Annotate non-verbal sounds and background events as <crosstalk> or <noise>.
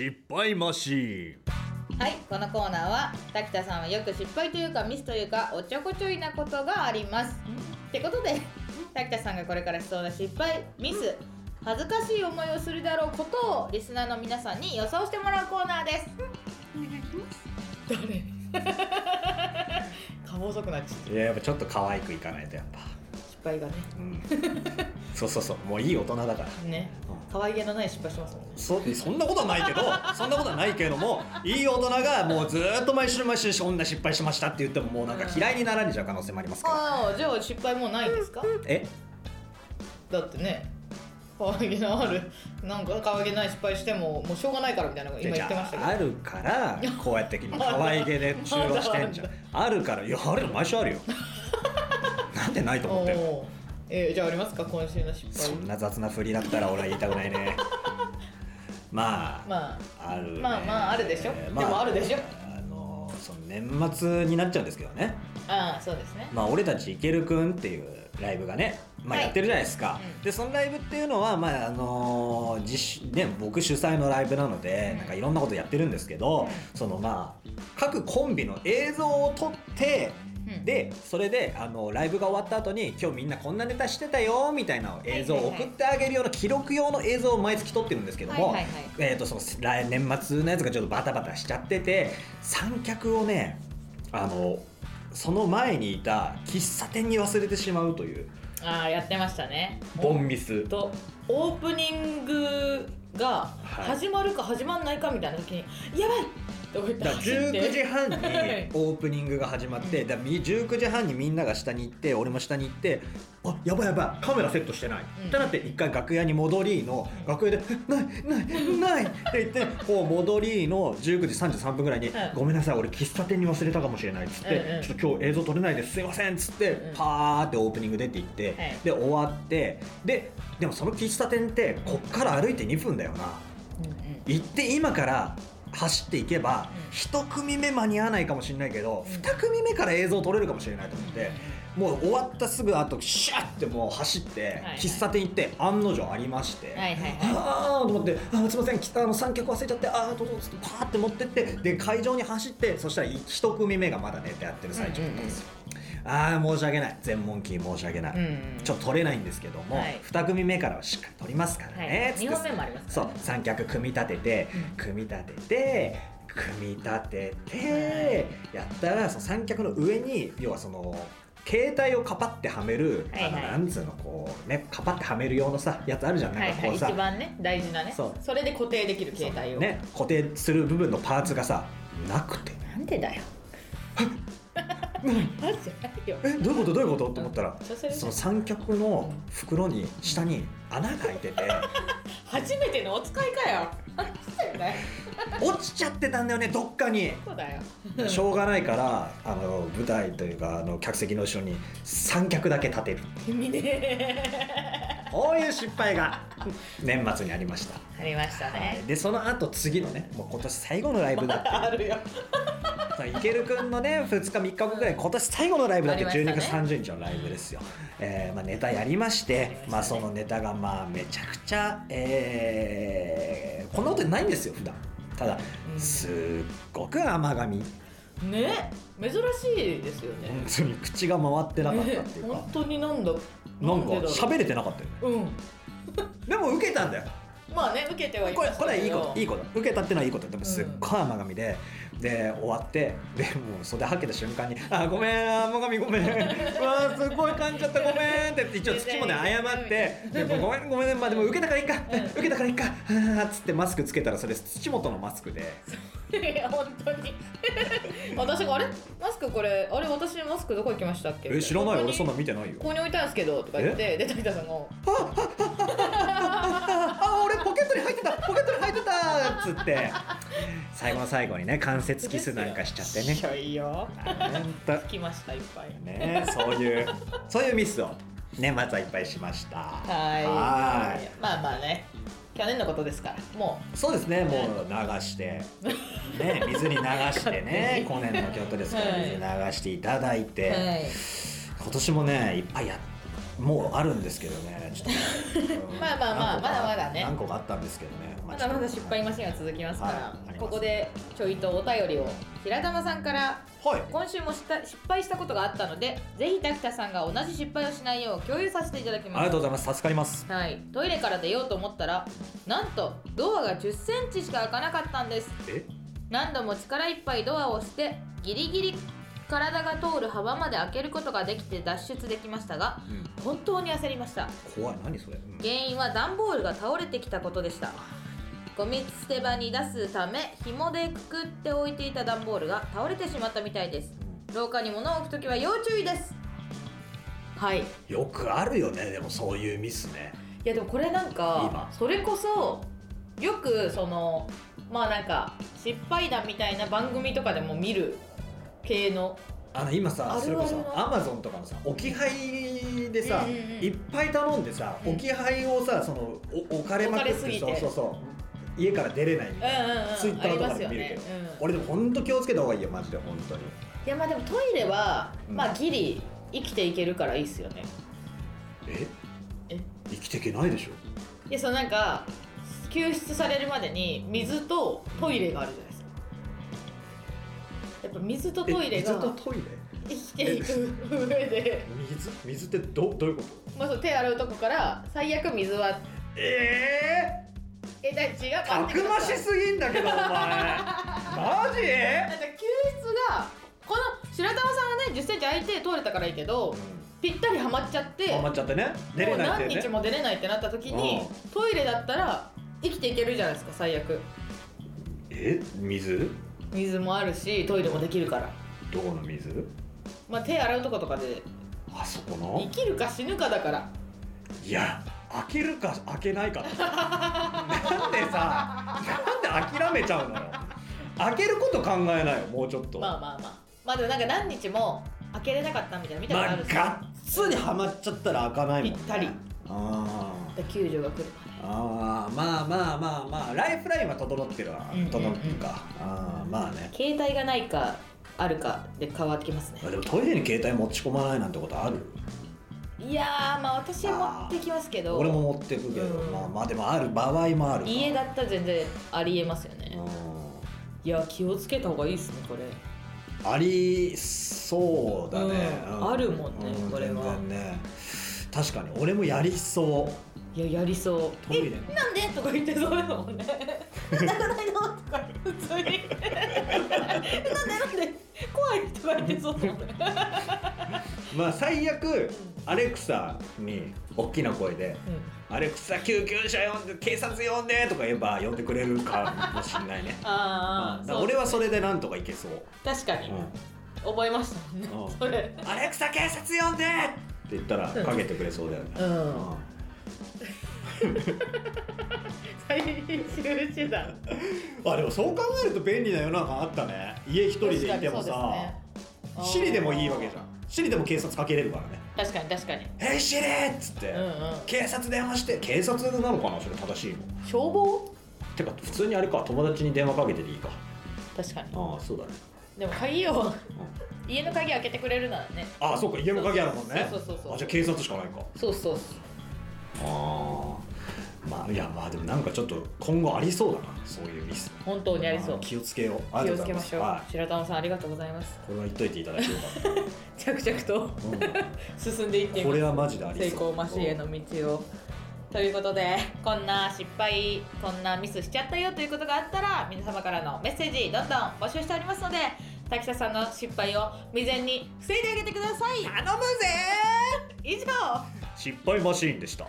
失敗マシーン。はいこのコーナーは滝田さんはよく失敗というかミスというかおちょこちょいなことがあります。ってことで滝田さんがこれからしそうな失敗ミス恥ずかしい思いをするだろうことをリスナーの皆さんに予想してもらうコーナーです。お願いします。誰 <laughs> 顔細くなっちゃったいややっぱちょっと可愛くいかないとやっぱ。失敗がね。うん。そうそうそう。もういい大人だから。ね。うん。可愛げのない失敗してますもんね。そそんなことはないけどそんなことはないけれどもいい大人がもうずーっと毎週毎週そんな失敗しましたって言ってももうなんか嫌いになられちゃう可能性もありますから。ああじゃあ失敗もうないですか？え？だってね可愛げのあるなんか可愛げない失敗してももうしょうがないからみたいなの今言ってましたけど。あるからこうやって今可愛げで中和してんじゃん。<laughs> あるから。いやあるよ。毎週あるよなんでないと思ってる。えーじゃあありますか？今週の失敗。そんな雑な振りだったら俺は言いたくないね。<laughs> まあ、まあるね。まあまああるでしょ？でもあるでしょ？あのその年末になっちゃうんですけどね。あああそうですね。まあ俺たちいけるくんっていうライブがねまあはい。やってるじゃないですか、うん。でそのライブっていうのはまああの自主ね僕主催のライブなので、うん。なんかいろんなことやってるんですけど、うそのまあ各コンビの映像を撮ってうんでそれであのライブが終わった後に今日みんなこんなネタしてたよみたいな映像を送ってあげるような記録用の映像を毎月撮ってるんですけども、はいはいはい。えー、とその来年末のやつがちょっとバタバタしちゃってて三脚をねあのその前にいた喫茶店に忘れてしまうという。ああやってましたね。ボンミス。とオープニングがはい。始まるか始まんないかみたいな時に「やばい!」だから走って。19時半にはい。オープニングが始まってだからみ19時半にみんなが下に行って俺も下に行ってあやばいやばいカメラセットしてない、うん。ってなって一回楽屋に戻りの楽屋で「ないないない」って言って <laughs> こう戻りの19時33分ぐらいに「ん。ごめんなさい俺喫茶店に忘れたかもしれない」っつって、うんうんちょっと今日映像撮れないですすいません」っつって、うんパーってオープニング出て行って、はい。で終わってででもその喫茶店ってこっから歩いて2分だよな。うんうん。行って今から走っていけば、うん。一組目間に合わないかもしれないけど、うん。二組目から映像撮れるかもしれないと思って、もう終わったすぐ後シャッてもう走って、はい喫茶店行って案の定ありまして、ああと思って「あーすいませんきあの三脚忘れちゃってああどうぞ」っつってパーって持ってってで会場に走ってそしたら一組目がまだネタやってる最中だったんですよ、ああ申し訳ない。全問キー申し訳ない、うん。うんちょっと取れないんですけども、はい。二組目からはしっかり取りますからね、はい。つって。二本目もありますからね。そう。三脚組み立てて、うん。組み立てて組み立てて、やったらその三脚の上に要はその携帯をカパってはめる、はいはい。あのなんつうのこうねカパってはめる用のさやつあるじゃん。なはいはい。んかこうさ、一番ね大事なね。そう。それで固定できる携帯を、ね固定する部分のパーツがさなくて。なんでだよ <laughs> えどういうこと？どういうこと？と思ったらその三脚の袋に下に穴が開いてて。初めてのお使いかよ。<laughs> 落ちちゃってたんだよねどっかに。そうだよ。しょうがないからあの舞台というかあの客席の後ろに三脚だけ立てる。こういう失敗が年末にありました、ありましたはい。ねでその後次のねもう今年最後のライブだって <laughs> あるよいけるくんのね2日3日後ぐらい今年最後のライブだってありま12月したね。30日のライブですよ、えーまあ、ネタやりましてまあ、そのネタがまあめちゃくちゃ、えーこんなことないんですよ普段。ただうん。すっごく甘噛み。ね珍しいですよね。本当に口が回ってなかったっていうか、ね本当になんだなんか喋れてなかったよ。ねうん。<laughs> でも受けたんだよまあね受けてはいこれこれはいいこといいこと。受けたってのはいいこと。でもすっごい甘噛みで、で終わってでもう袖はけた瞬間に「あごめん甘噛みごめん。う <laughs> わすごい噛んじゃったごめん」って一応土もで謝って「でもごめんごめんまあでも受けたからいいか、うん。受けたからいいか」あっつってマスクつけたらそれ土本のマスクで。<laughs> いや本当に。<laughs> 私があれ？マスクこれあれ私のマスクどこ行きましたっ「け？え知らない俺そんなな見てないよ。こ」ここに置いたんですけどとか言ってで滝田さんが。あつって。最後の最後にね関節キスなんかしちゃってね。いやいいよ。ほんと。来ましたいっぱい。ねそういうそういうミスを年末はいっぱいしました。はい。はい。まあまあね。去年のことですからもそうですねもう流して。ね水に流してね <laughs> 去年の京都ですからはい。水流していただいて、今年もねいっぱいやもうあるんですけどねちょっと。う <laughs> んまあまあまあまだまだね。何個かあったんですけどね。まだまだ失敗マシンは続きますから、はいここでちょいとお便りを平玉さんからはい。今週もした失敗したことがあったのでぜひ滝田さんが同じ失敗をしないよう共有させていただきありますがとうございます。助かります。はい、トイレから出ようと思ったらなんとドアが1 0センチしか開かなかったんです。え？何度も力いっぱいドアを押してギリギリ体が通る幅まで開けることができて脱出できましたがうん。本当に焦りました。怖い。何それ、うん。原因は段ボールが倒れてきたことでした。ゴミ捨て場に出すため紐でくくっておいていた段ボールが倒れてしまったみたいです。廊下に物を置くときは要注意です。はい。いよくあるよねでもそういうミスね。やでもこれなんか今。それこそよくそのまあなんか失敗談みたいな番組とかでも見る系の。あの今さそれこそなアマゾンとかのさ置き配でさ、いっぱい頼んでさ、うん。置き配をさそのお置かれまくってそうそうそう。家から出れないみうんたいな、うんうんツイッターとかで見るけど、俺でも本当気をつけた方がいいよマジで本当に。いやまあでもトイレは、うん。まあギリ生きていけるからいいっすよね。え？え？生きていけないでしょ。いやそのなんか救出されるまでに水とトイレがあるじゃない水とトイレえが水とトイレ？生きていく上で、水水ってどどういうこと？まあ、その手洗うとこから最悪水はええだ違うえたくましすぎんだけどお前。マジ？だって救出がこの白玉さんはね1 0ンチ空いて通れたからいいけどぴったりはまっちゃってハマっちゃってね。出れないってね。何日も出れないってなった時にうトイレだったら生きていけるじゃないですか最悪。え？水？水もあるしトイレもできるから。どこの水？まあ手洗うとことかで。あそこ生のきるか死ぬかだから。いや開けるか開けないかなんでさなんで諦めちゃうのよ。開けること考えないよもうちょっと。まあまあまあ。まあでもなんか何日も開けれなかったみたいな見たこまあとあるし、がっつりハマっちゃったら開かないもんね。ぴったり。あー。で救助が来るあーまあまあまあまあライフラインは整ってるわ整ってるか。あーまあね。携帯がないかあるかで変わってきますね。まあでもトイレに携帯持ち込まないなんてことある？いやーまあ私は持ってきますけど。俺も持ってくけど、うん。まあまあでもある場合もあ。るか家だったら全然ありえますよね。ういや気をつけた方がいいですねこれ。んありそうだね、うん。あるもんねうこれは。全然ね。確かに俺もやりそういややりそう。トイレえなんで？とか言ってそうだもんね。なんで開かない？のとか普通に。なんで？なんで？怖いとか言ってそうだもんね。まあ最悪アレクサに大きな声で「アレクサ救急車呼んで警察呼んで」とか言えば呼んでくれるかもしんないね。ああ俺はそれでなんとかいけそう、確かに、うん。覚えましたもんね、うん。それ。アレクサ警察呼んでって言ったらかけてくれそうだよね、うん。うん最終手段。あでもそう考えると便利な世の中あったね。家一人でいてもさ、シリでもいいわけじゃん。シリでも警察かけれるからね。確かに確かに「ヘイシリ!」っつって、うんうん。警察電話して。警察なのかなそれ正しいの。消防？てか普通にあれか。友達に電話かけてでいいか。確かに。ああそうだね、でも鍵をうん。家の鍵開けてくれるならね。ああそうか。家の鍵あるもんね。そうそうそうそう。あじゃあ警察しかないか。そうそう。ああまあいやまあでもなんかちょっと今後ありそうだなそういうミス。本当にありそう。あ気をつけよう。あ気りがとうございをつけましょう、は白玉さんありがとうございます。い、これは言っといていただけれ着々とば、進んでいっています。うんこれはマジでありそう。成功マシへの道を。ということでこんな失敗こんなミスしちゃったよということがあったら皆様からのメッセージどんどん募集しておりますので滝田さんの失敗を未然に防いであげてください。頼むぜ以上。失敗マシーンでした